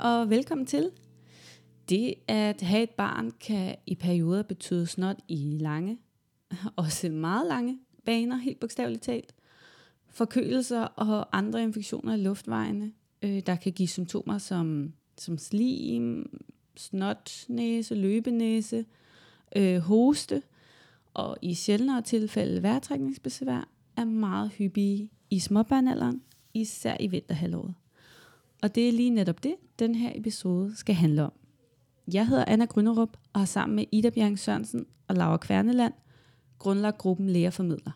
Og velkommen til. Det at have et barn kan i perioder betyde snot i lange, også meget lange baner, helt bogstaveligt talt. Forkølelser og andre infektioner i luftvejene, øh, der kan give symptomer som, som slim, snot, næse, løbenæse, øh, hoste og i sjældnere tilfælde vejrtrækningsbesvær er meget hyppige i småbørnalderen, især i vinterhalvåret. Og det er lige netop det, den her episode skal handle om. Jeg hedder Anna Grønnerup og har sammen med Ida Bjørn Sørensen og Laura Kværneland grundlagt gruppen Lægerformidler.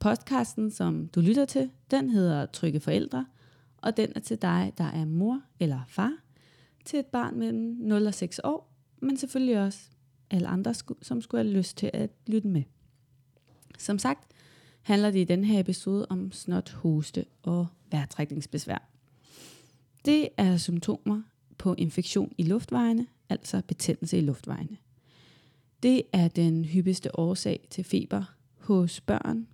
Podcasten, som du lytter til, den hedder Trygge Forældre, og den er til dig, der er mor eller far til et barn mellem 0 og 6 år, men selvfølgelig også alle andre, som skulle have lyst til at lytte med. Som sagt handler det i den her episode om snot, hoste og vejrtrækningsbesvær. Det er symptomer på infektion i luftvejene, altså betændelse i luftvejene. Det er den hyppigste årsag til feber hos børn,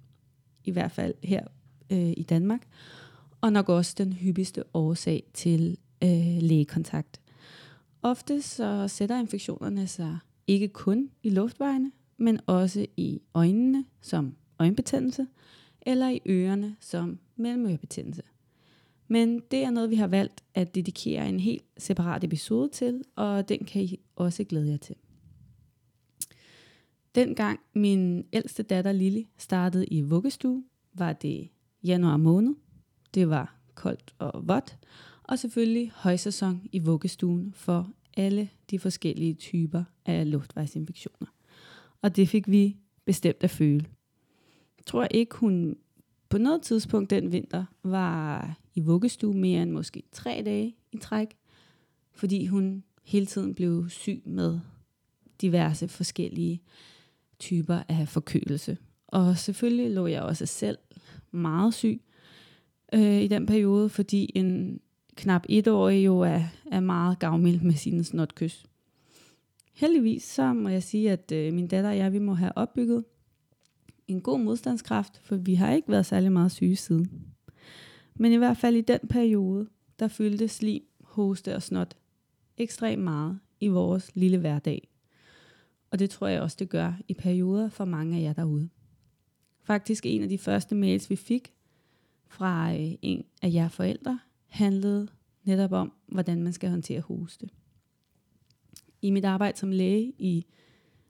i hvert fald her øh, i Danmark, og nok også den hyppigste årsag til øh, lægekontakt. Ofte så sætter infektionerne sig ikke kun i luftvejene, men også i øjnene som øjenbetændelse, eller i ørerne som mellemørebetændelse. Men det er noget, vi har valgt at dedikere en helt separat episode til, og den kan I også glæde jer til. Dengang min ældste datter Lille startede i vuggestue, var det januar måned. Det var koldt og vådt, og selvfølgelig højsæson i vuggestuen for alle de forskellige typer af luftvejsinfektioner. Og det fik vi bestemt at føle. Jeg tror ikke, hun på noget tidspunkt den vinter var i vuggestue mere end måske tre dage i træk, fordi hun hele tiden blev syg med diverse forskellige typer af forkølelse. Og selvfølgelig lå jeg også selv meget syg øh, i den periode, fordi en knap etårig jo er, er meget gavmild med sine snotkys. Heldigvis så må jeg sige, at øh, min datter og jeg, vi må have opbygget en god modstandskraft, for vi har ikke været særlig meget syge siden. Men i hvert fald i den periode, der fyldte slim, hoste og snot ekstremt meget i vores lille hverdag. Og det tror jeg også, det gør i perioder for mange af jer derude. Faktisk en af de første mails, vi fik fra øh, en af jer forældre, handlede netop om, hvordan man skal håndtere hoste. I mit arbejde som læge i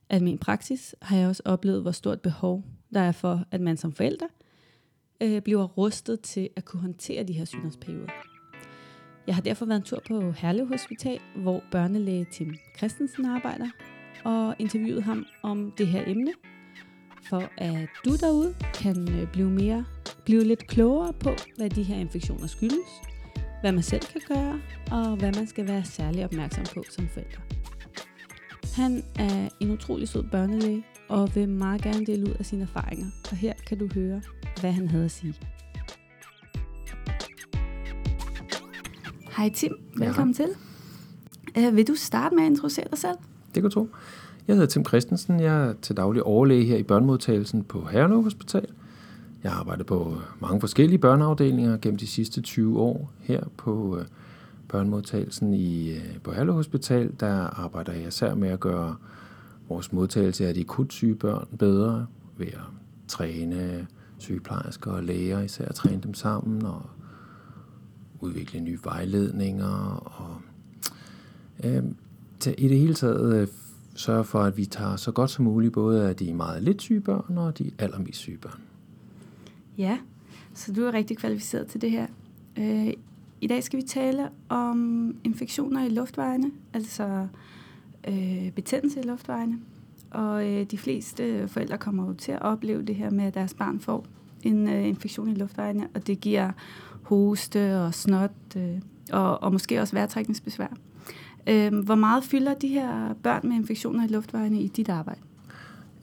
almen praksis har jeg også oplevet, hvor stort behov der er for, at man som forælder øh, bliver rustet til at kunne håndtere de her sygdomsperioder. Jeg har derfor været en tur på Herlev Hospital, hvor børnelæge Tim Christensen arbejder, og interviewet ham om det her emne, for at du derude kan øh, blive mere blive lidt klogere på, hvad de her infektioner skyldes, hvad man selv kan gøre, og hvad man skal være særlig opmærksom på som forældre. Han er en utrolig sød børnelæge, og vil meget gerne dele ud af sine erfaringer. Og her kan du høre, hvad han havde at sige. Hej Tim, velkommen ja. til. Uh, vil du starte med at introducere dig selv? Det kan du tro. Jeg hedder Tim Christensen. Jeg er til daglig overlæge her i børnemodtagelsen på Herlev Hospital. Jeg har arbejdet på mange forskellige børneafdelinger gennem de sidste 20 år her på øh, børnemodtagelsen i, øh, på Herlev Hospital. Der arbejder jeg især med at gøre vores modtagelse af de akut syge børn bedre ved at træne sygeplejersker og læger, især at træne dem sammen og udvikle nye vejledninger og øh, i det hele taget øh, sørge for, at vi tager så godt som muligt både af de meget lidt syge børn og de allermest syge børn. Ja, så du er rigtig kvalificeret til det her. Øh, I dag skal vi tale om infektioner i luftvejene, altså øh, betændelse i luftvejene. Og øh, de fleste forældre kommer jo til at opleve det her med, at deres barn får en øh, infektion i luftvejene, og det giver hoste og snot, øh, og, og måske også vejrtrækningsbesvær. Øh, hvor meget fylder de her børn med infektioner i luftvejene i dit arbejde?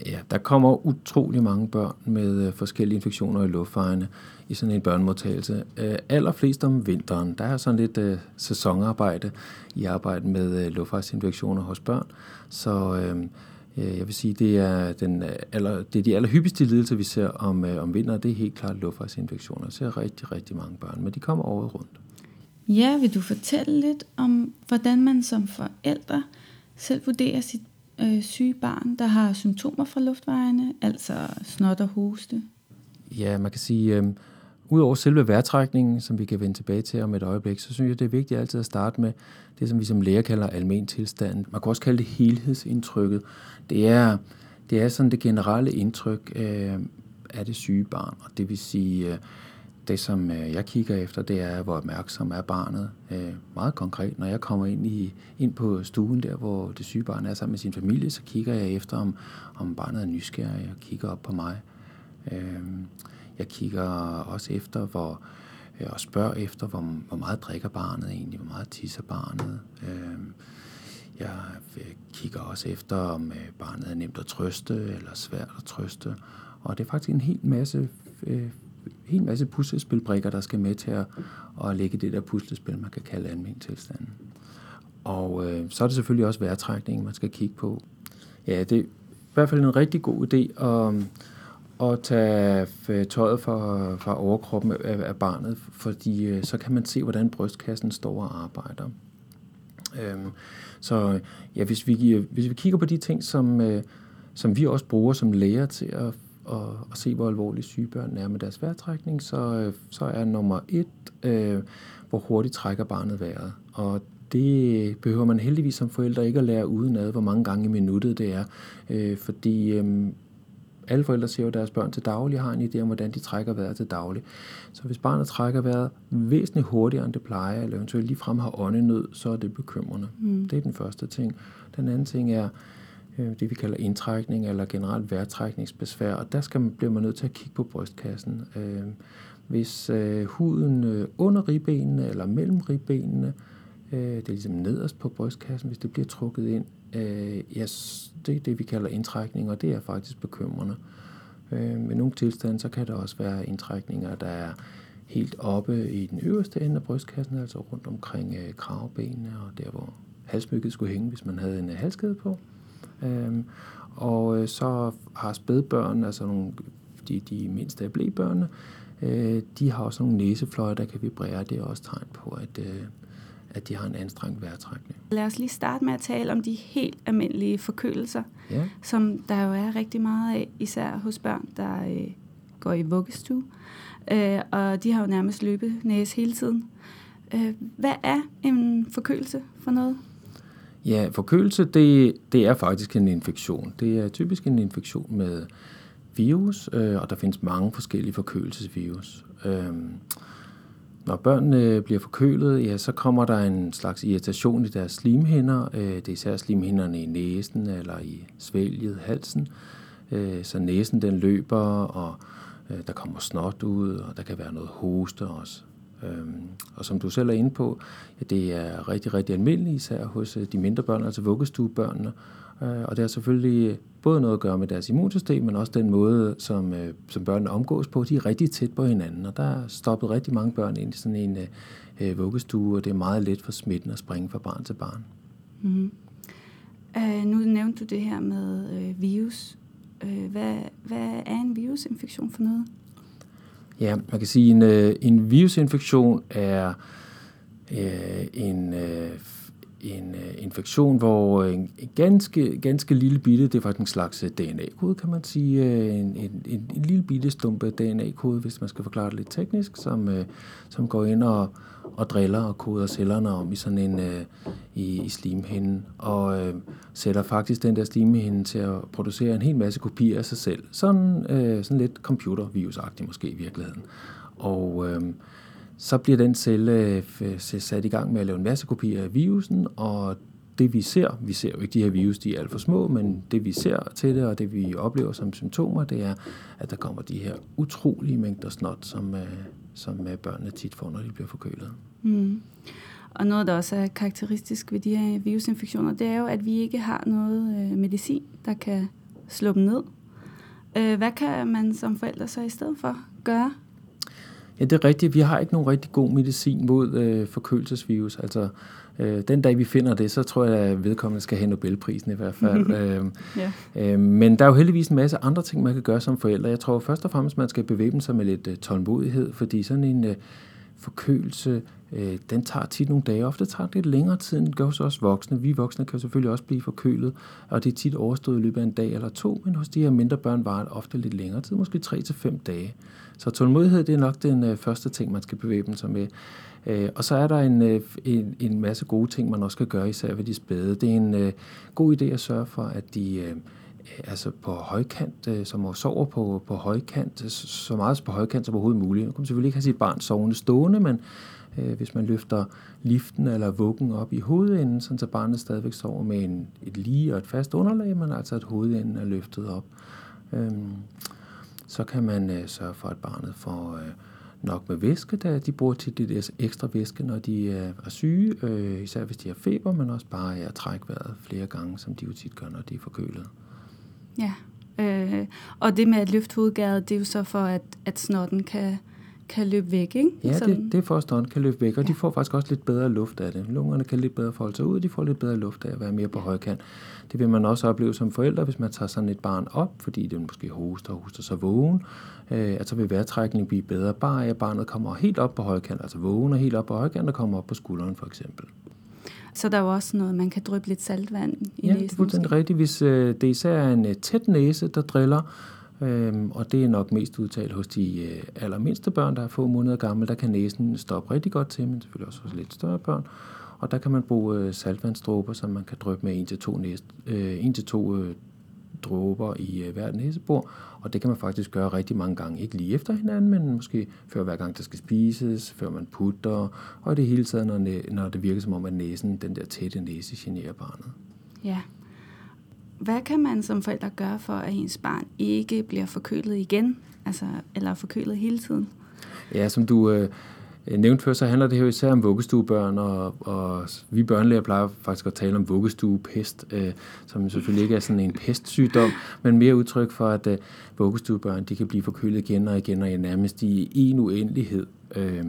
Ja, der kommer utrolig mange børn med øh, forskellige infektioner i luftvejene i sådan en børnemodtagelse. Øh, allerflest om vinteren. Der er sådan lidt øh, sæsonarbejde i arbejde med øh, luftvejsinfektioner hos børn. Så øh, øh, jeg vil sige, det er, den øh, aller, det er de allerhyppigste lidelser, vi ser om, øh, om vinteren. Det er helt klart luftvejsinfektioner. Jeg ser rigtig, rigtig mange børn, men de kommer året rundt. Ja, vil du fortælle lidt om, hvordan man som forældre selv vurderer sit øh, syge barn, der har symptomer fra luftvejene, altså snot og hoste? Ja, man kan sige, øh, udover selve vejrtrækningen, som vi kan vende tilbage til om et øjeblik, så synes jeg, det er vigtigt altid at starte med det, som vi som læger kalder almen tilstand. Man kan også kalde det helhedsindtrykket. Det er, det er sådan det generelle indtryk øh, af det syge barn, og det vil sige... Øh, det, som øh, jeg kigger efter, det er, hvor opmærksom er barnet. Øh, meget konkret, når jeg kommer ind, i, ind på stuen der, hvor det syge barn er sammen med sin familie, så kigger jeg efter, om, om barnet er nysgerrig og kigger op på mig. Øh, jeg kigger også efter, hvor, og spørger efter, hvor, hvor meget drikker barnet egentlig, hvor meget tisser barnet. Jeg kigger også efter, om barnet er nemt at trøste eller svært at trøste. Og det er faktisk en hel masse hel masse puslespilbrikker, der skal med til at, at lægge det der puslespil, man kan kalde almen tilstand. Og øh, så er det selvfølgelig også vejrtrækningen, man skal kigge på. Ja, det er i hvert fald en rigtig god idé at, at tage øh, tøjet fra, fra overkroppen af, af barnet, fordi øh, så kan man se, hvordan brystkassen står og arbejder. Øhm, så ja, hvis vi, øh, hvis vi kigger på de ting, som, øh, som vi også bruger som læger til at og, og se, hvor alvorligt syge børn er med deres vejrtrækning, så, øh, så er nummer et, øh, hvor hurtigt trækker barnet vejret. Og det behøver man heldigvis som forældre ikke at lære udenad, hvor mange gange i minuttet det er. Øh, fordi øh, alle forældre ser jo deres børn til daglig, har en idé om, hvordan de trækker vejret til daglig. Så hvis barnet trækker vejret væsentligt hurtigere, end det plejer, eller eventuelt ligefrem har åndenød, så er det bekymrende. Mm. Det er den første ting. Den anden ting er, Øh, det vi kalder indtrækning eller generelt vejrtrækningsbesvær, og der skal man, bliver man nødt til at kigge på brystkassen. Øh, hvis øh, huden øh, under ribbenene eller mellem ribbenene, øh, det er ligesom nederst på brystkassen, hvis det bliver trukket ind, ja, det er det, vi kalder indtrækning, og det er faktisk bekymrende. Med nogle tilstande, så kan der også være indtrækninger, der er helt oppe i den øverste ende af brystkassen, altså rundt omkring kravbenene og der, hvor halsmykket skulle hænge, hvis man havde en halskæde på. Øhm, og øh, så har spædbørn, altså nogle, de, de mindste af blæbørnene, øh, de har også nogle næsefløjer, der kan vibrere. Det er også tegn på, at, øh, at de har en anstrengt vejrtrækning. Lad os lige starte med at tale om de helt almindelige forkølelser, ja. som der jo er rigtig meget af, især hos børn, der øh, går i vuggestue. Øh, og de har jo nærmest løbet næse hele tiden. Øh, hvad er en forkølelse for noget? Ja, forkølelse, det, det er faktisk en infektion. Det er typisk en infektion med virus, øh, og der findes mange forskellige forkølelsesvirus. Øh, når børnene bliver forkølet, ja, så kommer der en slags irritation i deres slimhinder. Øh, det er især slimhinderne i næsen eller i svælget, halsen. Øh, så næsen den løber, og øh, der kommer snot ud, og der kan være noget hoste også. Øhm, og som du selv er inde på, ja, det er rigtig, rigtig almindeligt, især hos øh, de mindre børn, altså vuggestuebørnene. Øh, og det har selvfølgelig både noget at gøre med deres immunsystem, men også den måde, som, øh, som børnene omgås på. De er rigtig tæt på hinanden, og der er stoppet rigtig mange børn ind i sådan en øh, øh vuggestue, og det er meget let for smitten at springe fra barn til barn. Mm-hmm. Øh, nu nævnte du det her med øh, virus. Øh, hvad, hvad er en virusinfektion for noget? Ja, man kan sige, at en, øh, en virusinfektion er øh, en, øh, en øh, infektion, hvor øh, en ganske, ganske lille bitte, det er faktisk en slags øh, DNA-kode, kan man sige, øh, en, en, en, en lille bitte stumpe DNA-kode, hvis man skal forklare det lidt teknisk, som, øh, som går ind og, og driller og koder cellerne om i sådan en øh, i, i slimhinden, og øh, sætter faktisk den der slimhinde til at producere en hel masse kopier af sig selv. Sådan, øh, sådan lidt computervirusagtigt måske i virkeligheden. Og øh, så bliver den celle øh, øh, sat i gang med at lave en masse kopier af virusen, og det vi ser, vi ser jo ikke de her virus, de er alt for små, men det vi ser til det, og det vi oplever som symptomer, det er, at der kommer de her utrolige mængder snot, som, øh, som børnene tit får, når de bliver forkølet. Mm. Og noget, der også er karakteristisk ved de her virusinfektioner, det er jo, at vi ikke har noget medicin, der kan slå dem ned. Hvad kan man som forældre så i stedet for gøre? Ja, det er rigtigt. Vi har ikke nogen rigtig god medicin mod øh, forkølelsesvirus. Altså, øh, den dag vi finder det, så tror jeg, at vedkommende skal have Nobelprisen i hvert fald. øh, ja. øh, men der er jo heldigvis en masse andre ting, man kan gøre som forældre. Jeg tror først og fremmest, man skal bevæbne sig med lidt øh, tålmodighed, fordi sådan en øh, forkølelse, øh, den tager tit nogle dage. Ofte tager det lidt længere tid, end det gør hos os voksne. Vi voksne kan selvfølgelig også blive forkølet, og det er tit overstået i løbet af en dag eller to, men hos de her mindre børn varer det ofte lidt længere tid, måske 3 til fem dage. Så tålmodighed, det er nok den øh, første ting, man skal bevæbne sig med. Øh, og så er der en, øh, en, en masse gode ting, man også skal gøre, især ved de spæde. Det er en øh, god idé at sørge for, at de... Øh, altså på højkant, øh, som sover på, på højkant, øh, så meget på højkant som overhovedet muligt. Man kan selvfølgelig ikke have sit barn sovende stående, men øh, hvis man løfter liften eller vuggen op i hovedenden, så barnet stadigvæk sover med en, et lige og et fast underlag, men altså at hovedenden er løftet op. Øhm, så kan man øh, sørge for, at barnet får øh, nok med væske, da de bruger tit lidt ekstra væske, når de øh, er syge, øh, især hvis de har feber, men også bare at trække vejret flere gange, som de jo tit gør, når de er forkølet. Ja, øh, og det med at løfte hovedgæret, det er jo så for, at, at snotten kan, kan løbe væk, ikke? Ja, det, det er for, at snotten kan løbe væk, og ja. de får faktisk også lidt bedre luft af det. Lungerne kan lidt bedre folde sig ud, de får lidt bedre luft af at være mere på højkant. Det vil man også opleve som forældre, hvis man tager sådan et barn op, fordi det måske hoster og hoster sig vågen, øh, at så vil vejrtrækningen blive bedre, bare at barnet kommer helt op på højkant, altså vågen og helt op på højkant og kommer op på skulderen for eksempel. Så der er jo også noget, man kan dryppe lidt saltvand i ja, næsen. Ja, det er fuldstændig rigtigt. Hvis øh, det især er en øh, tæt næse, der driller, øh, og det er nok mest udtalt hos de øh, allermindste børn, der er få måneder gamle, der kan næsen stoppe rigtig godt til, men selvfølgelig også hos lidt større børn. Og der kan man bruge øh, saltvandsdråber, som man kan dryppe med 1-2 næse, øh, 1-2 øh, dråber i øh, hver næsebor, og det kan man faktisk gøre rigtig mange gange. Ikke lige efter hinanden, men måske før hver gang, der skal spises, før man putter, og i det hele taget, når, når det virker som om, at næsen, den der tætte næse, generer barnet. Ja. Hvad kan man som forældre gøre for, at ens barn ikke bliver forkølet igen, altså, eller forkølet hele tiden? Ja, som du øh, nævnte før, så handler det her især om vuggestuebørn, og, og vi børnelæger plejer faktisk at tale om vuggestuepest, øh, som selvfølgelig ikke er sådan en pestsygdom, men mere udtryk for, at øh, vuggestuebørn de kan blive forkølet igen og igen og nærmest i en uendelighed. Øh,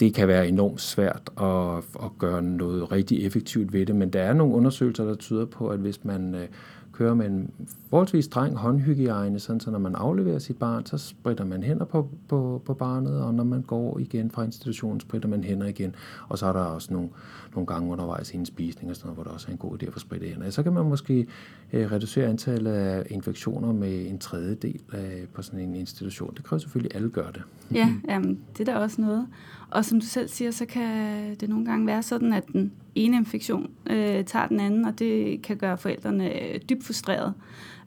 det kan være enormt svært at, at gøre noget rigtig effektivt ved det, men der er nogle undersøgelser, der tyder på, at hvis man øh, kører med en forholdsvis streng håndhygiejne, sådan så når man afleverer sit barn, så spritter man hænder på, på, på barnet, og når man går igen fra institutionen, spritter man hænder igen. Og så er der også nogle, nogle gange undervejs i en spisning, og sådan noget, hvor det også er en god idé at få spritte hænder. Så kan man måske Øh, reducere antallet af infektioner med en tredjedel af, på sådan en institution. Det kræver selvfølgelig, at alle gør det. Ja, jamen, det er da også noget. Og som du selv siger, så kan det nogle gange være sådan, at den ene infektion øh, tager den anden, og det kan gøre forældrene øh, dybt frustreret.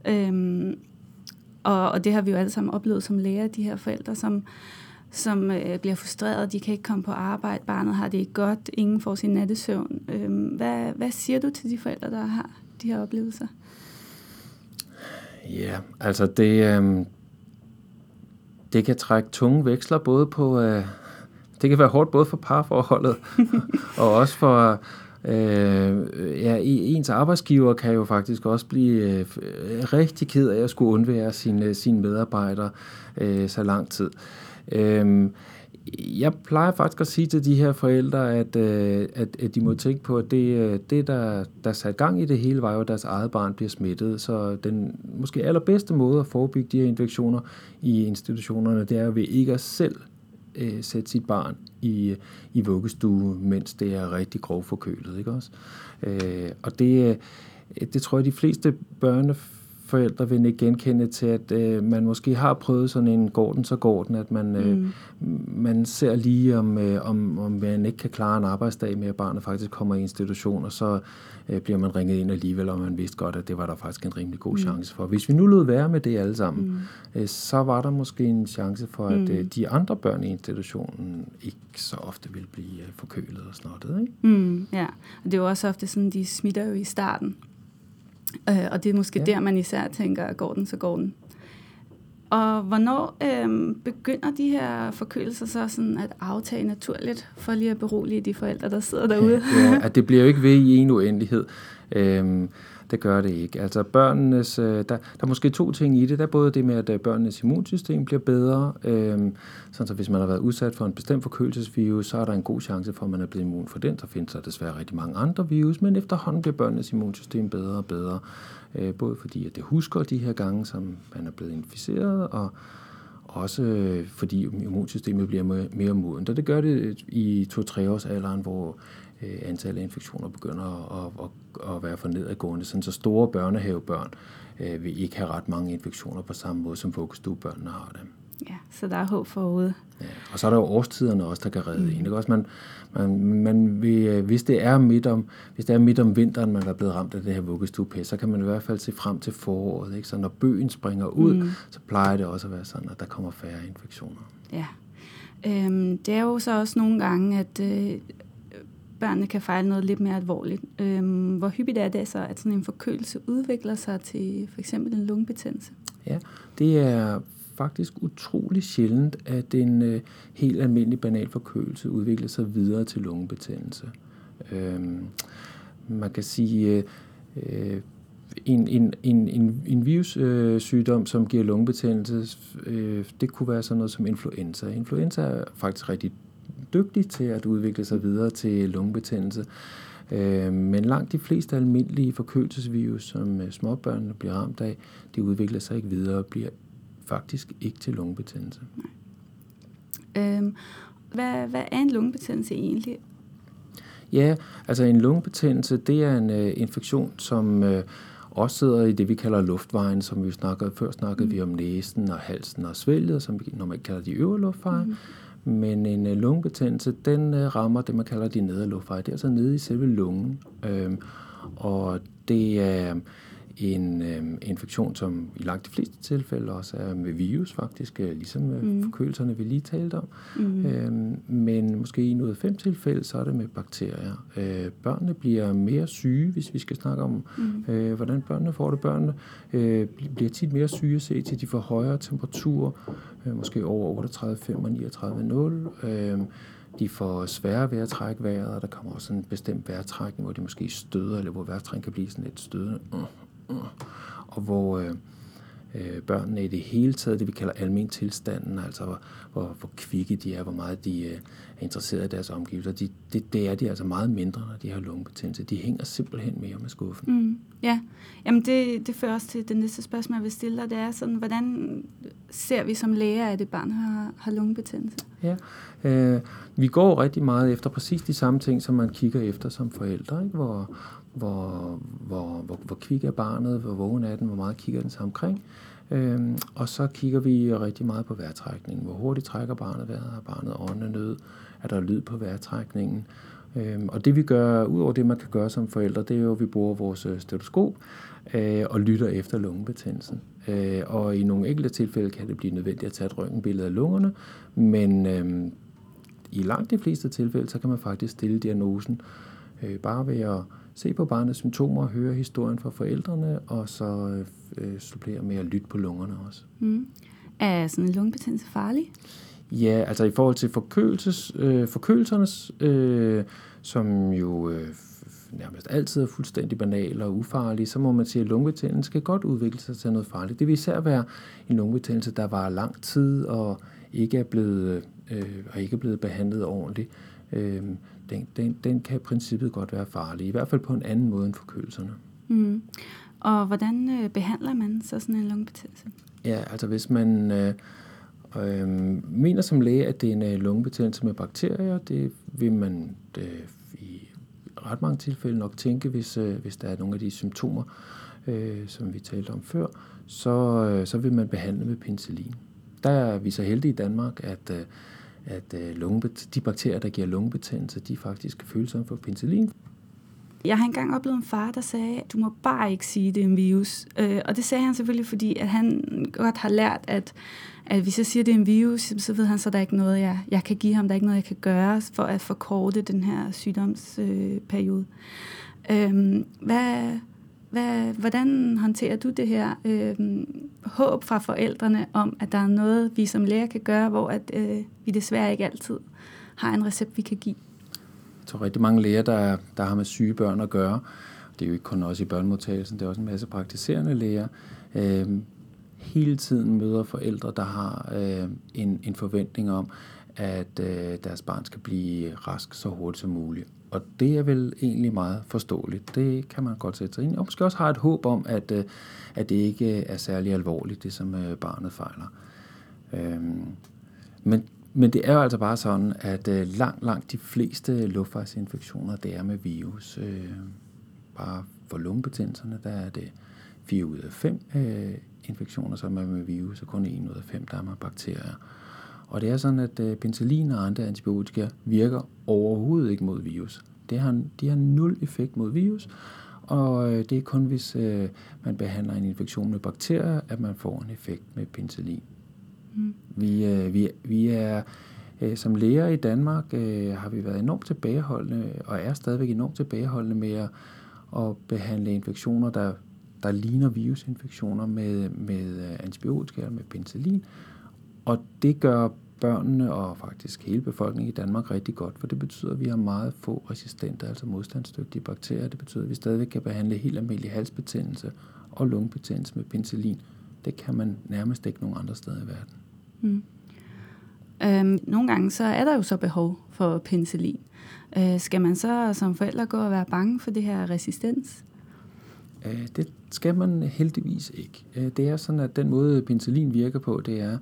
Øhm, og, og det har vi jo alle sammen oplevet som læger, de her forældre, som, som øh, bliver frustreret, de kan ikke komme på arbejde, barnet har det ikke godt, ingen får sin nattesøvn. Øhm, hvad, hvad siger du til de forældre, der har de her oplevelser? Ja, altså det, øh, det kan trække tunge veksler både på, øh, det kan være hårdt både for parforholdet og også for øh, ja, ens arbejdsgiver kan jo faktisk også blive øh, rigtig ked af at skulle undvære sine, sine medarbejdere øh, så lang tid. Øh, jeg plejer faktisk at sige til de her forældre, at, øh, at, at de må tænke på, at det, øh, det der, der satte gang i det hele, var jo, at deres eget barn bliver smittet. Så den måske allerbedste måde at forebygge de her infektioner i institutionerne, det er jo ved ikke at selv øh, sætte sit barn i, i vuggestue, mens det er rigtig grov forkølet. Ikke også? Øh, og det, øh, det tror jeg, de fleste børneforældre vil ikke genkende til, at øh, man måske har prøvet sådan en går den, så går den, at man, øh, mm. man ser lige, om, øh, om, om man ikke kan klare en arbejdsdag med, at barnet faktisk kommer i institution, og så øh, bliver man ringet ind alligevel, og man vidste godt, at det var der faktisk en rimelig god mm. chance for. Hvis vi nu lød være med det alle sammen, mm. øh, så var der måske en chance for, at mm. øh, de andre børn i institutionen ikke så ofte vil blive øh, forkølet og snottet. Ikke? Mm, ja, og det er jo også ofte sådan, de smitter jo i starten. Øh, og det er måske ja. der, man især tænker, går den, så går den. Og hvornår øhm, begynder de her forkølelser så sådan at aftage naturligt, for lige at berolige de forældre, der sidder derude? ja, at det bliver jo ikke ved i en uendelighed. Øhm, det gør det ikke. Altså børnenes, øh, der, der er måske to ting i det. Der er både det med, at øh, børnenes immunsystem bliver bedre. Øhm, sådan så hvis man har været udsat for en bestemt forkølelsesvirus, så er der en god chance for, at man er blevet immun for den. Der findes der desværre rigtig mange andre virus, men efterhånden bliver børnenes immunsystem bedre og bedre. Øh, både fordi, at det husker de her gange, som man er blevet inficeret, og også øh, fordi immunsystemet bliver mere modent. Og det gør det i 2-3 års alderen, hvor øh, antallet af infektioner begynder at, at, at være for nedadgående. Sådan så store børnehavebørn øh, vil ikke have ret mange infektioner på samme måde, som vuggestuebørnene har det. Ja, så der er håb forude. Ja, og så er der jo årstiderne også, der kan redde mm. en. Ikke? Også man, man, man vil, øh, hvis, det er midt om, hvis det er midt om vinteren, man er blevet ramt af det her vuggestuepest, så kan man i hvert fald se frem til foråret. Ikke? Så når bøgen springer ud, mm. så plejer det også at være sådan, at der kommer færre infektioner. Ja. Øhm, det er jo så også nogle gange, at øh, børnene kan fejle noget lidt mere alvorligt. Øhm, hvor hyppigt er det så, at sådan en forkølelse udvikler sig til for eksempel en lungebetændelse? Ja, det er faktisk utrolig sjældent, at en øh, helt almindelig banal forkølelse udvikler sig videre til lungebetændelse. Øhm, man kan sige, øh, øh en, en, en, en, en virussygdom, øh, som giver lungebetændelse, øh, det kunne være sådan noget som influenza. Influenza er faktisk rigtig dygtig til at udvikle sig videre til lungebetændelse. Øh, men langt de fleste almindelige forkølelsesvirus, som øh, småbørnene bliver ramt af, de udvikler sig ikke videre og bliver faktisk ikke til lungebetændelse. Nej. Øhm, hvad, hvad er en lungebetændelse egentlig? Ja, altså en lungebetændelse, det er en uh, infektion, som uh, også sidder i det, vi kalder luftvejen, som vi snakkede, før snakkede mm. vi om næsen og halsen og svælget, som vi normalt kalder de øvre luftveje. Mm. Men en uh, lungebetændelse, den uh, rammer det, man kalder de nedre luftveje. Det er altså nede i selve lungen. Øhm, og det er... Uh, en øh, infektion, som i langt de fleste tilfælde også er med virus faktisk, øh, ligesom øh, mm. forkølelserne, vi lige talte om. Mm. Øh, men måske i noget fem tilfælde, så er det med bakterier. Øh, børnene bliver mere syge, hvis vi skal snakke om, mm. øh, hvordan børnene får det. Børnene øh, bliver tit mere syge se til, de får højere temperaturer, øh, måske over 38,5 og 39,0. Øh, de får sværere ved at trække vejret, og der kommer også en bestemt vejrtrækning, hvor de måske støder, eller hvor vejrtrækningen kan blive sådan lidt stødende. Uh, og hvor øh, øh, børnene i det hele taget, det vi kalder almen tilstanden, altså hvor, hvor, hvor kvikke de er, hvor meget de øh, er interesseret i deres omgivelser, de, det, det er de altså meget mindre, når de har lungebetændelse. De hænger simpelthen mere med skuffen. Mm, ja, jamen det, det fører os til det næste spørgsmål, jeg vil stille dig. Det er sådan, hvordan ser vi som læger, at et barn har, har lungebetændelse? Ja, øh, vi går rigtig meget efter præcis de samme ting, som man kigger efter som forældre, ikke? Hvor, hvor, hvor, hvor, hvor kvik er barnet, hvor vågen er den, hvor meget kigger den sig omkring. Øhm, og så kigger vi rigtig meget på vejrtrækningen. Hvor hurtigt trækker barnet vejret? Har barnet åndenød? Er der lyd på vejrtrækningen? Øhm, og det vi gør, ud over det man kan gøre som forældre, det er jo, at vi bruger vores øh, stetoskop øh, og lytter efter lungebetændelsen. Øh, og i nogle enkelte tilfælde kan det blive nødvendigt at tage et røntgenbillede af lungerne, men øh, i langt de fleste tilfælde, så kan man faktisk stille diagnosen øh, bare ved at se på barnets symptomer, høre historien fra forældrene, og så øh, supplere med at lytte på lungerne også. Mm. Er sådan en lungebetændelse farlig? Ja, altså i forhold til forkølelses, øh, forkølelsernes, øh, som jo øh, nærmest altid er fuldstændig banale og ufarlige, så må man sige, at lungebetændelse kan godt udvikle sig til noget farligt. Det vil især være en lungebetændelse, der var lang tid og ikke er blevet, øh, og ikke er blevet behandlet ordentligt. Øh, den, den, den kan i princippet godt være farlig, i hvert fald på en anden måde end forkølelserne. Mm. Og hvordan øh, behandler man så sådan en lungebetændelse? Ja, altså hvis man øh, øh, mener som læge, at det er en øh, lungebetændelse med bakterier, det vil man øh, i ret mange tilfælde nok tænke, hvis, øh, hvis der er nogle af de symptomer, øh, som vi talte om før, så, øh, så vil man behandle med penicillin. Der er vi så heldige i Danmark, at øh, at øh, de bakterier, der giver lungebetændelse, de faktisk er følsomme for penicillin. Jeg har engang oplevet en far, der sagde, du må bare ikke sige, det er en virus. Øh, og det sagde han selvfølgelig, fordi at han godt har lært, at, at hvis jeg siger, det er en virus, så ved han, så der er ikke noget, jeg, jeg kan give ham. Der er ikke noget, jeg kan gøre for at forkorte den her sygdomsperiode. Øh, hvad, hvad, hvordan håndterer du det her øh, håb fra forældrene om, at der er noget, vi som læger kan gøre, hvor at, øh, vi desværre ikke altid har en recept, vi kan give? Jeg tror rigtig mange læger, der, der har med syge børn at gøre. Det er jo ikke kun også i børnemodtagelsen, det er også en masse praktiserende læger. Øh, hele tiden møder forældre, der har øh, en, en forventning om, at øh, deres barn skal blive rask så hurtigt som muligt. Og det er vel egentlig meget forståeligt. Det kan man godt sætte sig ind Og måske også har et håb om, at, øh, at det ikke øh, er særlig alvorligt, det som øh, barnet fejler. Øhm, men, men det er jo altså bare sådan, at langt, langt de fleste luftvejsinfektioner, det er med virus. Øh, bare for lungebetændelserne, der er det 4 ud af 5 øh, infektioner, som er med virus, og kun 1 ud af 5, der er med bakterier. Og det er sådan, at øh, penicillin og andre antibiotika virker overhovedet ikke mod virus. Det har, de har nul effekt mod virus, og øh, det er kun, hvis øh, man behandler en infektion med bakterier, at man får en effekt med penicillin. Mm. Vi, øh, vi, vi er øh, som læger i Danmark øh, har vi været enormt tilbageholdende, og er stadigvæk enormt tilbageholdende med at, at behandle infektioner, der, der ligner virusinfektioner med, med antibiotika eller med penicillin. Og det gør børnene og faktisk hele befolkningen i Danmark rigtig godt, for det betyder, at vi har meget få resistente, altså modstandsdygtige bakterier. Det betyder, at vi stadig kan behandle helt almindelig halsbetændelse og lungebetændelse med penicillin. Det kan man nærmest ikke nogen andre steder i verden. Mm. Øhm, nogle gange så er der jo så behov for penicillin. Øh, skal man så som forældre gå og være bange for det her resistens? Øh, det skal man heldigvis ikke. Øh, det er sådan, at den måde penicillin virker på, det er,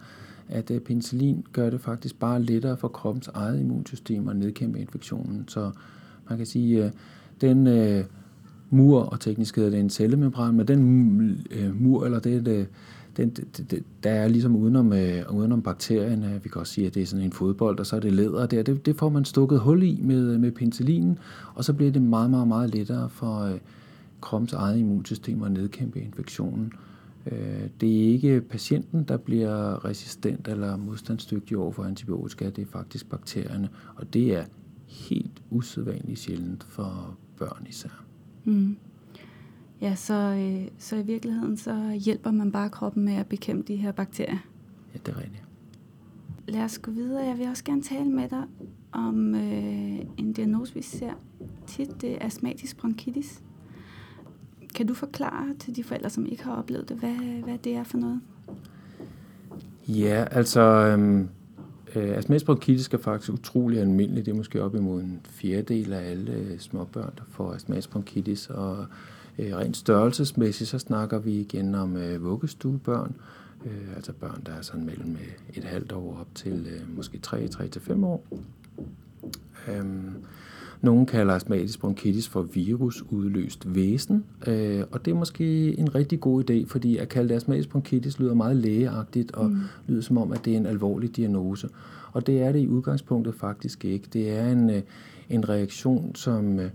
at øh, penicillin gør det faktisk bare lettere for kroppens eget immunsystem at nedkæmpe infektionen. Så man kan sige, at den øh, mur, og teknisk hedder det en cellemembran, men den mur, eller det, det, den, det, det, der er ligesom udenom, øh, udenom bakterierne, vi kan også sige, at det er sådan en fodbold, og så er det læder der, det, det får man stukket hul i med, med penicillinen, og så bliver det meget, meget, meget lettere for øh, kroppens eget immunsystem at nedkæmpe infektionen. Øh, det er ikke patienten, der bliver resistent eller modstandsdygtig over for antibiotika, det er faktisk bakterierne, og det er helt usædvanligt sjældent for børn især. Mm. Ja, så, øh, så i virkeligheden så hjælper man bare kroppen med at bekæmpe de her bakterier. Ja, det er rigtigt. Lad os gå videre. Jeg vil også gerne tale med dig om øh, en diagnose, vi ser tit. Det er astmatisk bronkitis. Kan du forklare til de forældre, som ikke har oplevet det, hvad, hvad det er for noget? Ja, altså øhm, øh, altså, astma bronkitis er faktisk utrolig almindeligt. Det er måske op imod en fjerdedel af alle øh, småbørn, der får astma bronkitis. Og øh, rent størrelsesmæssigt, så snakker vi igen om øh, vuggestuebørn. Øh, altså børn, der er sådan mellem øh, et halvt år op til øh, måske 3-5 år. Øhm, nogle kalder astmatisk bronkitis for virusudløst væsen, øh, og det er måske en rigtig god idé, fordi at kalde det astmatisk bronkitis lyder meget lægeagtigt og mm. lyder som om, at det er en alvorlig diagnose. Og det er det i udgangspunktet faktisk ikke. Det er en, øh, en reaktion, som øh,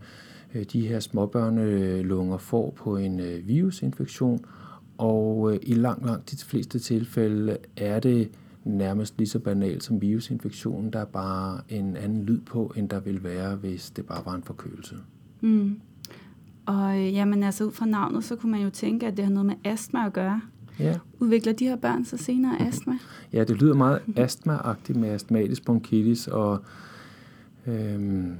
de her småbørnelunger får på en virusinfektion, og i langt, langt de fleste tilfælde er det nærmest lige så banalt som virusinfektionen. Der er bare en anden lyd på, end der vil være, hvis det bare var en forkølelse. Mm. Og øh, jamen, altså ud fra navnet, så kunne man jo tænke, at det har noget med astma at gøre. Ja. Udvikler de her børn så senere astma? Ja, det lyder meget astma-agtigt med astmatisk bronkitis, og øhm,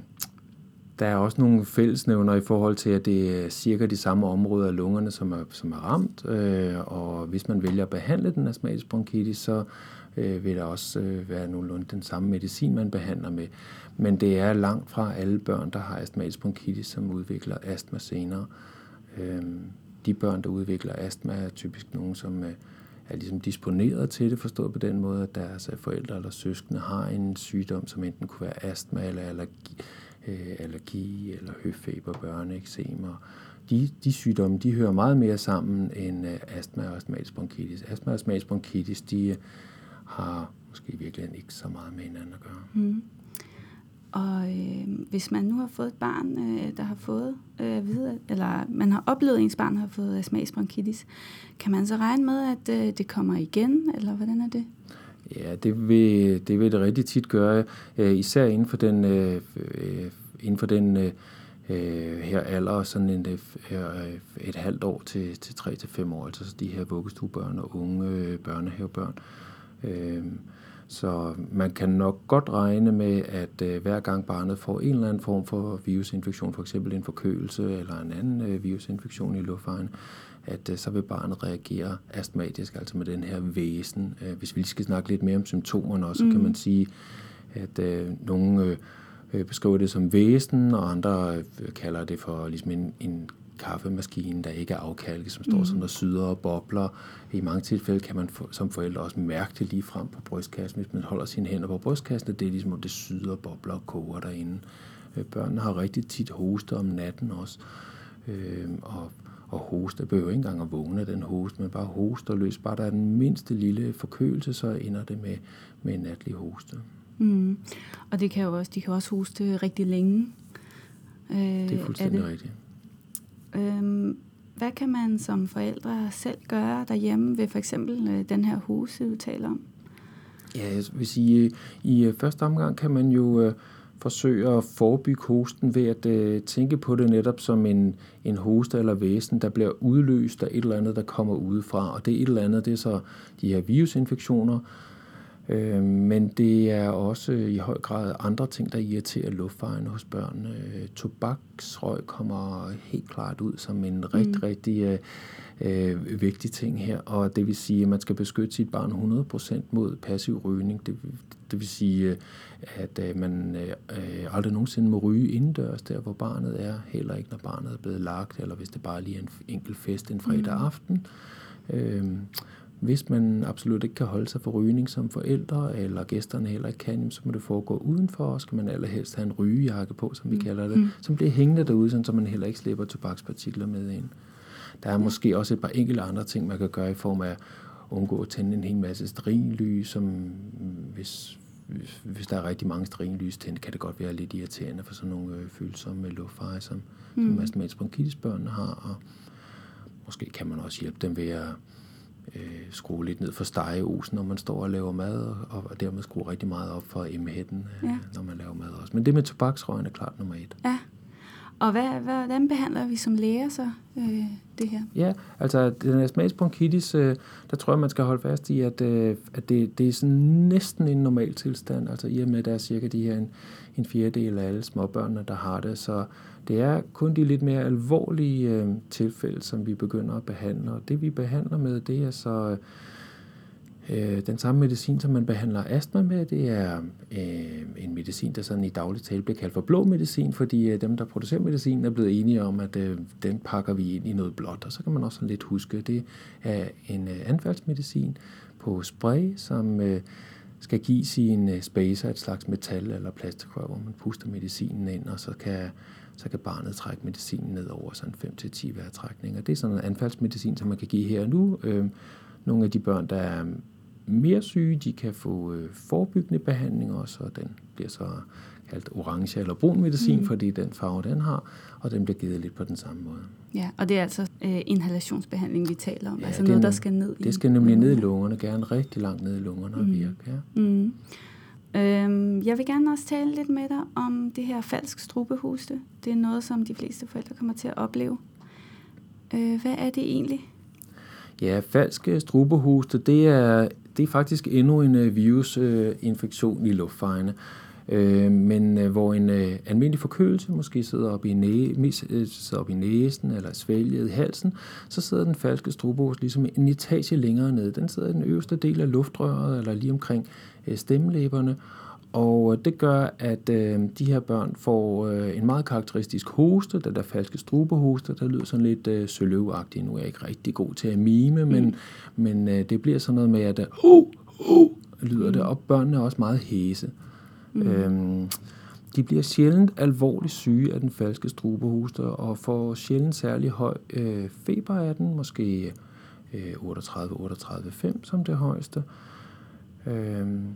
der er også nogle fællesnævner i forhold til, at det er cirka de samme områder af lungerne, som er, som er ramt, øh, og hvis man vælger at behandle den astmatisk bronkitis, så øh, vil der også øh, være nogenlunde den samme medicin, man behandler med. Men det er langt fra alle børn, der har astmatisk bronkitis, som udvikler astma senere. Øh, de børn, der udvikler astma, er typisk nogen, som øh, er ligesom disponeret til det, forstået på den måde, at deres øh, forældre eller søskende har en sygdom, som enten kunne være astma eller allergi, øh, allergi eller høfeber, børneeksemer. De, de sygdomme, de hører meget mere sammen end øh, astma og astmatisk bronkitis. Astma og astmatisk bronkitis, de øh, har måske i virkeligheden ikke så meget med hinanden at gøre. Mm. Og øh, hvis man nu har fået et barn, øh, der har fået øh, videre, eller man har oplevet, at ens barn har fået astmatisk bronkitis, kan man så regne med, at øh, det kommer igen, eller hvordan er det? Ja, det vil det, vil det rigtig tit gøre, øh, især inden for den, øh, øh inden for den øh, øh, her alder, sådan en, øh, et halvt år til, til 3 til 5 år, altså de her vuggestuebørn og unge øh, børnehavebørn. Øh, så man kan nok godt regne med, at øh, hver gang barnet får en eller anden form for virusinfektion, for eksempel en forkølelse eller en anden øh, virusinfektion i luftvejen, at øh, så vil barnet reagere astmatisk, altså med den her væsen. Øh, hvis vi lige skal snakke lidt mere om symptomerne også, mm. så kan man sige, at øh, nogle øh, øh, beskriver det som væsen, og andre øh, kalder det for ligesom en, en kaffemaskine, der ikke er afkalket, som står mm. sådan og syder og bobler. I mange tilfælde kan man for, som forældre også mærke det lige frem på brystkassen, hvis man holder sine hænder på brystkassen, det er ligesom, at det syder, bobler og koger derinde. Øh, børnene har rigtig tit hoste om natten også, øh, og, og hoste behøver ikke engang at vågne af den hoste, men bare hoster løs. Bare der er den mindste lille forkølelse, så ender det med, med en natlig hoste. Mm. Og det kan jo også, de kan også hoste rigtig længe. Øh, det er fuldstændig er det. rigtigt. Øhm, hvad kan man som forældre selv gøre derhjemme ved for eksempel øh, den her hose, du taler om? Ja, jeg vil sige, i øh, første omgang kan man jo øh, forsøge at forebygge hosten ved at øh, tænke på det netop som en, en hoste eller væsen, der bliver udløst af et eller andet, der kommer udefra. Og det et eller andet, det er så de her virusinfektioner, Øh, men det er også i høj grad andre ting, der irriterer luftvejen hos børn. Øh, tobaksrøg kommer helt klart ud som en rigtig, mm. rigtig øh, øh, vigtig ting her, og det vil sige, at man skal beskytte sit barn 100% mod passiv rygning. Det, det vil sige, at øh, man øh, aldrig nogensinde må ryge indendørs, der hvor barnet er, heller ikke når barnet er blevet lagt, eller hvis det bare lige er en enkelt fest en fredag mm. aften. Øh, hvis man absolut ikke kan holde sig for rygning som forældre, eller gæsterne heller ikke kan, så må det foregå udenfor, og skal man allerhelst have en rygejakke på, som vi mm. kalder det, mm. som bliver hængende derude, så man heller ikke slipper tobakspartikler med ind. Der er måske også et par enkelte andre ting, man kan gøre i form af at undgå at tænde en hel masse sterinlys, som hvis, hvis der er rigtig mange sterinlys tændt, kan det godt være lidt irriterende for sådan nogle øh, følsomme luftveje, som, mm. som astmatisk bronkitisbørnene har, og måske kan man også hjælpe dem ved at øh, skrue lidt ned for stegeosen, når man står og laver mad, og, og dermed skrue rigtig meget op for emhætten, øh, ja. når man laver mad også. Men det med tobaksrøgen er klart nummer et. Ja. Og hvad, hvordan behandler vi som læger så øh, det her? Ja, altså den astmatisk bronkitis, øh, der tror jeg, man skal holde fast i, at, øh, at det, det er sådan næsten en normal tilstand, altså i og med, at der er cirka de her en, en fjerdedel af alle småbørnene, der har det, så det er kun de lidt mere alvorlige øh, tilfælde, som vi begynder at behandle, og det vi behandler med, det er så øh, den samme medicin, som man behandler astma med, det er øh, en medicin, der sådan i dagligt tale bliver kaldt for blå medicin, fordi øh, dem, der producerer medicinen, er blevet enige om, at øh, den pakker vi ind i noget blåt, og så kan man også lidt huske, det er en øh, anfaldsmedicin på spray, som øh, skal give sin øh, spacer, et slags metal eller plastikrør, hvor man puster medicinen ind, og så kan så kan barnet trække medicinen ned over sådan 5-10 vejrtrækninger. Det er sådan en anfaldsmedicin, som man kan give her og nu. Øhm, nogle af de børn, der er mere syge, de kan få øh, forebyggende behandling også, og den bliver så kaldt orange eller brun medicin, mm. fordi den farve, den har, og den bliver givet lidt på den samme måde. Ja, og det er altså øh, inhalationsbehandling, vi taler om, ja, altså noget, der skal ned i Det skal nemlig ned i lungerne, gerne rigtig langt ned i lungerne og mm. virke. Ja. Mm. Øhm, jeg vil gerne også tale lidt med dig om det her falsk strubehoste. Det er noget, som de fleste forældre kommer til at opleve. Øh, hvad er det egentlig? Ja, falsk strubehoste, det er, det er faktisk endnu en øh, virusinfektion i luftvejene. Øh, men øh, hvor en øh, almindelig forkølelse måske sidder op i, næ, øh, sidder op i næsen eller svælget i halsen, så sidder den falske strubehoste ligesom en etage længere ned. Den sidder i den øverste del af luftrøret eller lige omkring øh, stemmelæberne, og det gør, at øh, de her børn får øh, en meget karakteristisk hoste, den der falske strubehoste, der lyder sådan lidt øh, søløvagtig. Nu er jeg ikke rigtig god til at mime, mm. men, men øh, det bliver sådan noget med, at uh, uh, lyder mm. det, og børnene er også meget hæse. Mm. Mm. Øhm, de bliver sjældent alvorligt syge af den falske strubehoster, og får sjældent særlig høj øh, feber af den, måske øh, 38-38,5 som det højeste. Øhm,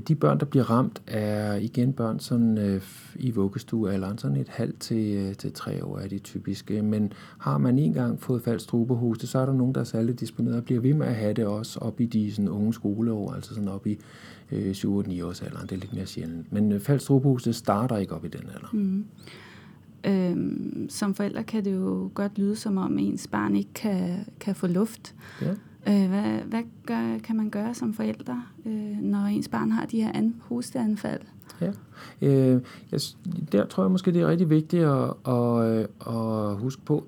de børn, der bliver ramt, er igen børn sådan, øh, i vuggestuealderen, sådan et halvt til, øh, til tre år er de typiske. Men har man en gang fået falsk strubehoste, så er der nogen, der er særligt disponeret og bliver ved med at have det også op i de sådan, unge skoleår, altså sådan op i øh, 7-9 års alderen. Det er lidt mere sjældent. Men øh, falsk strubehoste starter ikke op i den alder. Mm. Øhm, som forældre kan det jo godt lyde, som om ens barn ikke kan, kan få luft. Ja. Øh, hvad hvad gør, kan man gøre som forældre, øh, når ens barn har de her an, hosteanfald? Ja, øh, jeg, der tror jeg måske, det er rigtig vigtigt at, at, at huske på,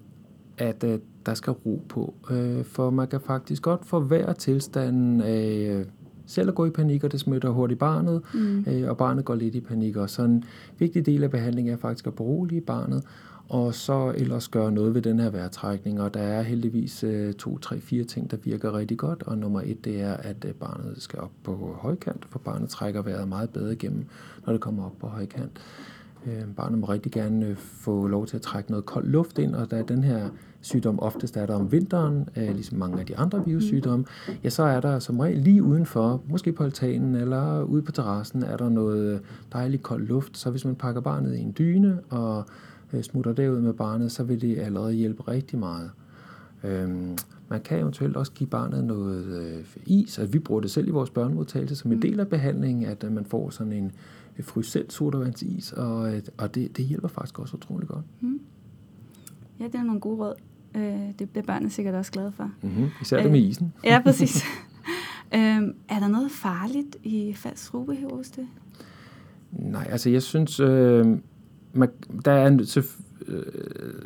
at, at der skal ro på. Øh, for man kan faktisk godt forværre tilstanden af selv at gå i panik, og det smitter hurtigt barnet, mm. øh, og barnet går lidt i panik. Og så en vigtig del af behandlingen er faktisk at berolige barnet, og så ellers gøre noget ved den her vejrtrækning. Og der er heldigvis øh, to, tre, fire ting, der virker rigtig godt. Og nummer et, det er, at øh, barnet skal op på højkant, for barnet trækker vejret meget bedre igennem, når det kommer op på højkant. Øh, barnet må rigtig gerne øh, få lov til at trække noget kold luft ind, og da den her sygdom oftest er der om vinteren, ligesom mange af de andre virussygdomme, ja, så er der som regel lige udenfor, måske på altanen eller ude på terrassen, er der noget dejligt kold luft. Så hvis man pakker barnet i en dyne og smutter derud med barnet, så vil det allerede hjælpe rigtig meget. Øhm, man kan eventuelt også give barnet noget øh, is. Altså, vi bruger det selv i vores børnemodtagelse som en mm. del af behandlingen, at øh, man får sådan en fryselt sodavandsis, og, øh, og det, det hjælper faktisk også utrolig godt. Mm. Ja, det er nogle gode råd. Øh, det bliver børnene sikkert også glade for. Mm-hmm. Især det med øh, isen. ja, præcis. øhm, er der noget farligt i falsk rubehoste? Nej, altså jeg synes, øh, man, der er så, øh,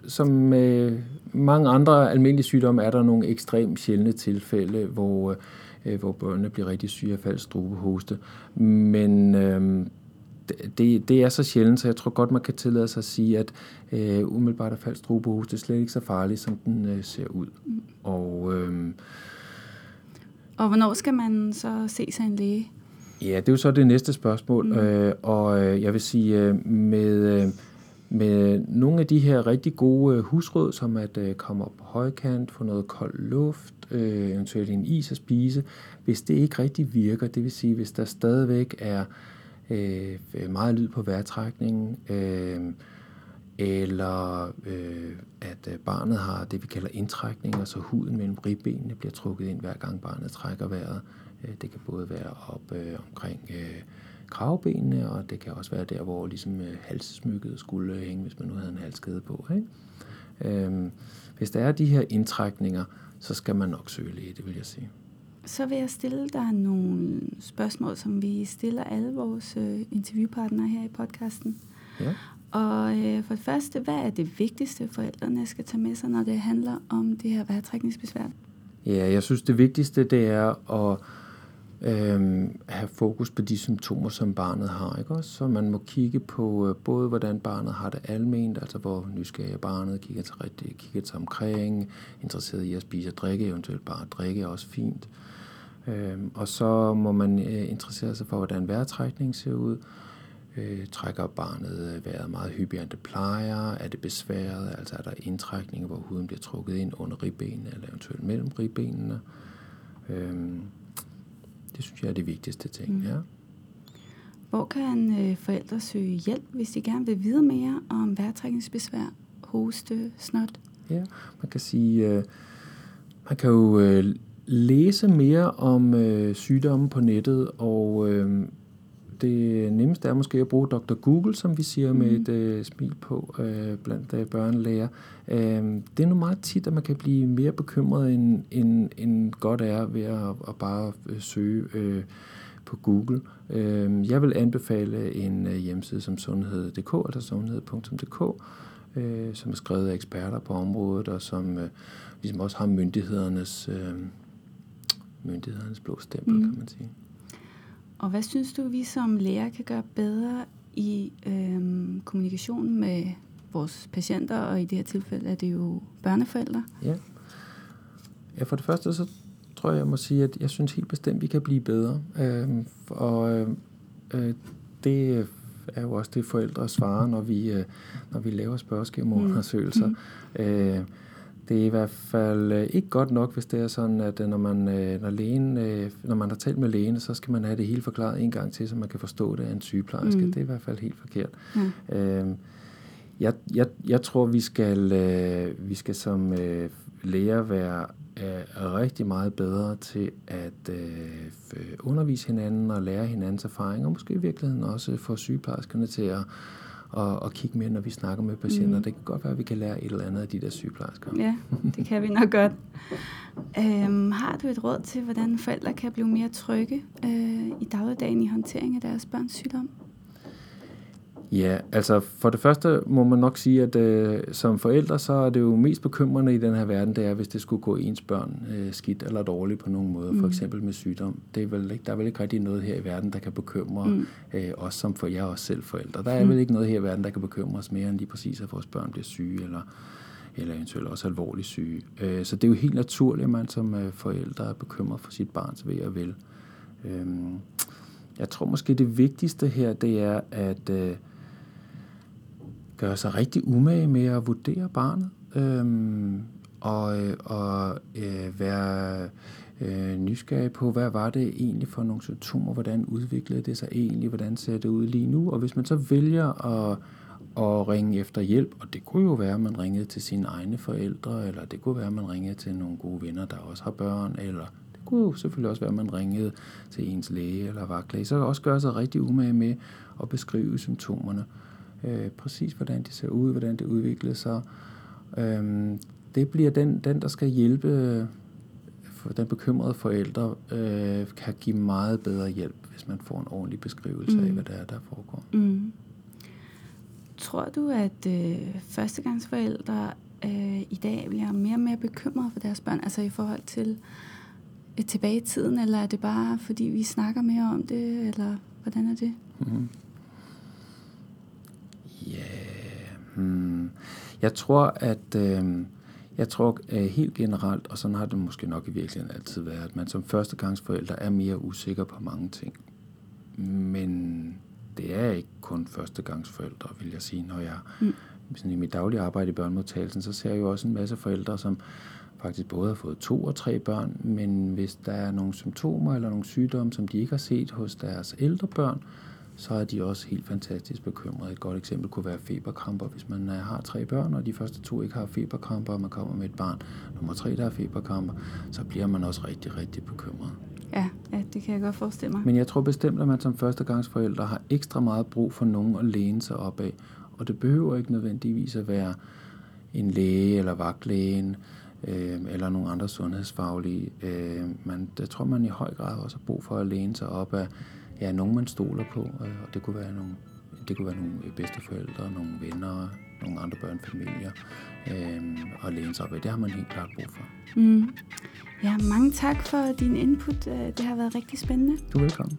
som med mange andre almindelige sygdomme, er der nogle ekstremt sjældne tilfælde, hvor, øh, hvor børnene bliver rigtig syge af falsk strubehoste. Men øh, det, det er så sjældent, så jeg tror godt, man kan tillade sig at sige, at øh, umiddelbart er falsk strubehoste slet ikke så farligt, som den øh, ser ud. Mm. Og, øh, og hvornår skal man så se sig en læge? Ja, det er jo så det næste spørgsmål. Mm. Øh, og øh, jeg vil sige, øh, med, øh, med nogle af de her rigtig gode husråd, som at øh, komme op på højkant, få noget kold luft, øh, eventuelt en is at spise, hvis det ikke rigtig virker, det vil sige, hvis der stadigvæk er øh, meget lyd på vejrtrækningen, øh, eller øh, at barnet har det, vi kalder indtrækning, altså huden mellem ribbenene bliver trukket ind, hver gang barnet trækker vejret. Øh, det kan både være op øh, omkring øh, kravbenene, og det kan også være der, hvor ligesom øh, halssmykket skulle hænge, hvis man nu havde en halskæde på. Ikke? Øh, hvis der er de her indtrækninger, så skal man nok søge læge, det vil jeg sige. Så vil jeg stille dig nogle spørgsmål, som vi stiller alle vores øh, interviewpartnere her i podcasten. Ja. Og øh, for det første, hvad er det vigtigste, forældrene skal tage med sig, når det handler om det her vejrtrækningsbesvær? Ja, jeg synes, det vigtigste det er at øh, have fokus på de symptomer, som barnet har. Ikke også? Så man må kigge på øh, både, hvordan barnet har det alment, altså hvor nysgerrig barnet, kigger til, rigtig, kigger til omkring, interesseret i at spise og drikke, eventuelt bare drikke er også fint. Øh, og så må man øh, interessere sig for, hvordan vejrtrækningen ser ud. Øh, trækker barnet øh, vejret meget hyppigere, end det plejer? Er det besværet? Altså er der indtrækninger, hvor huden bliver trukket ind under ribbenene, eller eventuelt mellem ribbenene? Øh, det synes jeg er det vigtigste ting, mm. ja. Hvor kan øh, forældre søge hjælp, hvis de gerne vil vide mere om vejrtrækningsbesvær, hoste, snot? Ja, man kan sige, øh, man kan jo øh, læse mere om øh, sygdomme på nettet, og øh, det nemmeste er måske at bruge Dr. Google, som vi siger mm. med et øh, smil på øh, blandt øh, børnelæger. Øh, det er nu meget tit, at man kan blive mere bekymret, end, end, end godt er ved at, at bare øh, søge øh, på Google. Øh, jeg vil anbefale en øh, hjemmeside som sundhed.dk, altså sundhed.dk, øh, som er skrevet af eksperter på området, og som øh, ligesom også har myndighedernes... Øh, myndighedernes blå stempel, mm. kan man sige. Og hvad synes du, vi som læger kan gøre bedre i øhm, kommunikation med vores patienter, og i det her tilfælde er det jo børneforældre? Ja. ja, for det første så tror jeg, jeg må sige, at jeg synes helt bestemt, at vi kan blive bedre. Øhm, og øh, det er jo også det, forældre svarer, når vi, øh, når vi laver spørgeskemaundersøgelser. Mm. Mm. Øh, det er i hvert fald øh, ikke godt nok, hvis det er sådan, at øh, når man, øh, når, lægen, når man har talt med lægen, så skal man have det hele forklaret en gang til, så man kan forstå det af en sygeplejerske. Mm. Det er i hvert fald helt forkert. Mm. Øhm, jeg, jeg, jeg tror, vi skal, vi skal som læger være rigtig meget bedre til at undervise hinanden og lære hinandens erfaringer, og måske i virkeligheden også få sygeplejerskerne til at og, og kigge med, når vi snakker med patienter. Mm. Det kan godt være, at vi kan lære et eller andet af de der sygeplejersker. Ja, det kan vi nok godt. Øhm, har du et råd til, hvordan forældre kan blive mere trygge øh, i dagligdagen i håndtering af deres børns sygdom? Ja, altså for det første må man nok sige, at øh, som forældre, så er det jo mest bekymrende i den her verden, det er, hvis det skulle gå ens børn øh, skidt eller dårligt på nogen måde, mm. for eksempel med sygdom. Det er vel ikke, der er vel ikke rigtig noget her i verden, der kan bekymre mm. øh, os som for jer også selv forældre. Der er mm. vel ikke noget her i verden, der kan bekymre os mere end lige præcis, at vores børn bliver syge eller, eller eventuelt også alvorligt syge. Øh, så det er jo helt naturligt, at man som øh, forældre er bekymret for sit barns ved og vel. Øh, jeg tror måske det vigtigste her, det er, at øh, gøre sig rigtig umage med at vurdere barnet, øh, og, og øh, være øh, nysgerrig på, hvad var det egentlig for nogle symptomer, hvordan udviklede det sig egentlig, hvordan ser det ud lige nu, og hvis man så vælger at, at ringe efter hjælp, og det kunne jo være, at man ringede til sine egne forældre, eller det kunne være, at man ringede til nogle gode venner, der også har børn, eller det kunne jo selvfølgelig også være, at man ringede til ens læge eller vagtlæge, så også gøre sig rigtig umage med at beskrive symptomerne øh, præcis hvordan det ser ud, hvordan det udvikler sig. Øhm, det bliver den, den, der skal hjælpe for den bekymrede forældre, øh, kan give meget bedre hjælp, hvis man får en ordentlig beskrivelse mm. af, hvad der er, der foregår. Mm. Tror du, at øh, førstegangsforældre øh, i dag bliver mere og mere bekymrede for deres børn, altså i forhold til øh, tilbage i tiden, eller er det bare, fordi vi snakker mere om det, eller hvordan er det? Mm-hmm. Hmm. Jeg tror, at øh, jeg tror at helt generelt, og sådan har det måske nok i virkeligheden altid været, at man som førstegangsforælder er mere usikker på mange ting. Men det er ikke kun førstegangsforældre, vil jeg sige, når jeg mm. sådan i mit daglige arbejde i børnemodtagelsen, så ser jeg jo også en masse forældre, som faktisk både har fået to og tre børn, men hvis der er nogle symptomer eller nogle sygdomme, som de ikke har set hos deres ældre børn, så er de også helt fantastisk bekymrede. Et godt eksempel kunne være feberkramper. Hvis man øh, har tre børn, og de første to ikke har feberkramper, og man kommer med et barn, nummer tre, der har feberkramper, så bliver man også rigtig, rigtig bekymret. Ja, ja, det kan jeg godt forestille mig. Men jeg tror bestemt, at man som førstegangsforældre har ekstra meget brug for nogen at læne sig op af. Og det behøver ikke nødvendigvis at være en læge eller vagtlægen, øh, eller nogle andre sundhedsfaglige. Øh, men jeg tror, man i høj grad også har brug for at læne sig op af ja, nogen man stoler på, øh, og det kunne være nogle, det kunne være nogle bedsteforældre, nogle venner, nogle andre børnefamilier, øh, og læne sig op af. Det har man helt klart brug for. Mm. Ja, mange tak for din input. Øh, det har været rigtig spændende. Du er velkommen.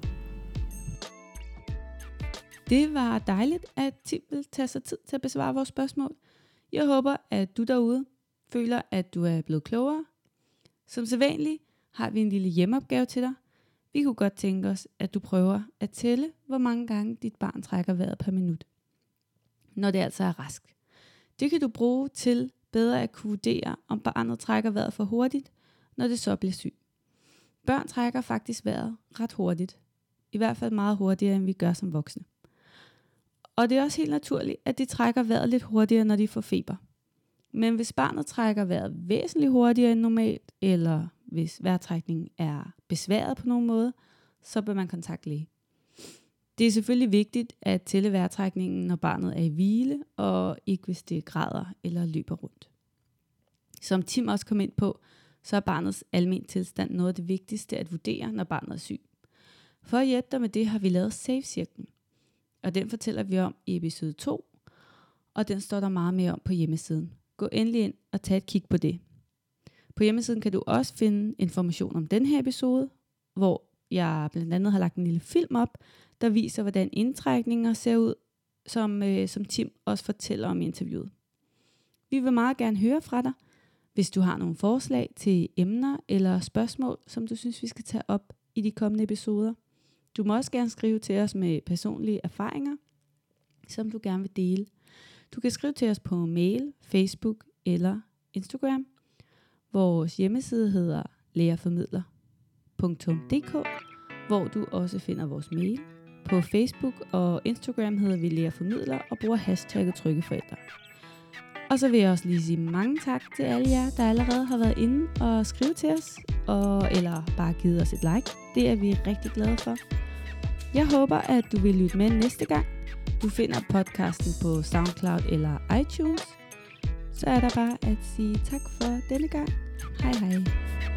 Det var dejligt, at Tim vil tage sig tid til at besvare vores spørgsmål. Jeg håber, at du derude føler, at du er blevet klogere. Som sædvanligt har vi en lille hjemmeopgave til dig. Vi kunne godt tænke os, at du prøver at tælle, hvor mange gange dit barn trækker vejret per minut, når det altså er rask. Det kan du bruge til bedre at kunne vurdere, om barnet trækker vejret for hurtigt, når det så bliver syg. Børn trækker faktisk vejret ret hurtigt. I hvert fald meget hurtigere, end vi gør som voksne. Og det er også helt naturligt, at de trækker vejret lidt hurtigere, når de får feber. Men hvis barnet trækker vejret væsentligt hurtigere end normalt, eller hvis vejrtrækningen er besværet på nogen måde, så bør man kontakte læge. Det er selvfølgelig vigtigt at tælle vejrtrækningen, når barnet er i hvile, og ikke hvis det græder eller løber rundt. Som Tim også kom ind på, så er barnets almen tilstand noget af det vigtigste at vurdere, når barnet er syg. For at hjælpe dig med det, har vi lavet Safe-cirklen. Og den fortæller vi om i episode 2, og den står der meget mere om på hjemmesiden. Gå endelig ind og tag et kig på det. På hjemmesiden kan du også finde information om den her episode, hvor jeg blandt andet har lagt en lille film op, der viser, hvordan indtrækninger ser ud, som, øh, som Tim også fortæller om i interviewet. Vi vil meget gerne høre fra dig, hvis du har nogle forslag til emner eller spørgsmål, som du synes, vi skal tage op i de kommende episoder. Du må også gerne skrive til os med personlige erfaringer, som du gerne vil dele. Du kan skrive til os på mail, Facebook eller Instagram. Vores hjemmeside hedder lærerformidler.dk, hvor du også finder vores mail. På Facebook og Instagram hedder vi Lærerformidler og bruger hashtagget tryggeforældre. Og så vil jeg også lige sige mange tak til alle jer, der allerede har været inde og skrive til os, og, eller bare givet os et like. Det er vi rigtig glade for. Jeg håber, at du vil lytte med næste gang. du finder podcasten på SoundCloud eller iTunes, så er der bare at sige tak for denne gang. Hej hej.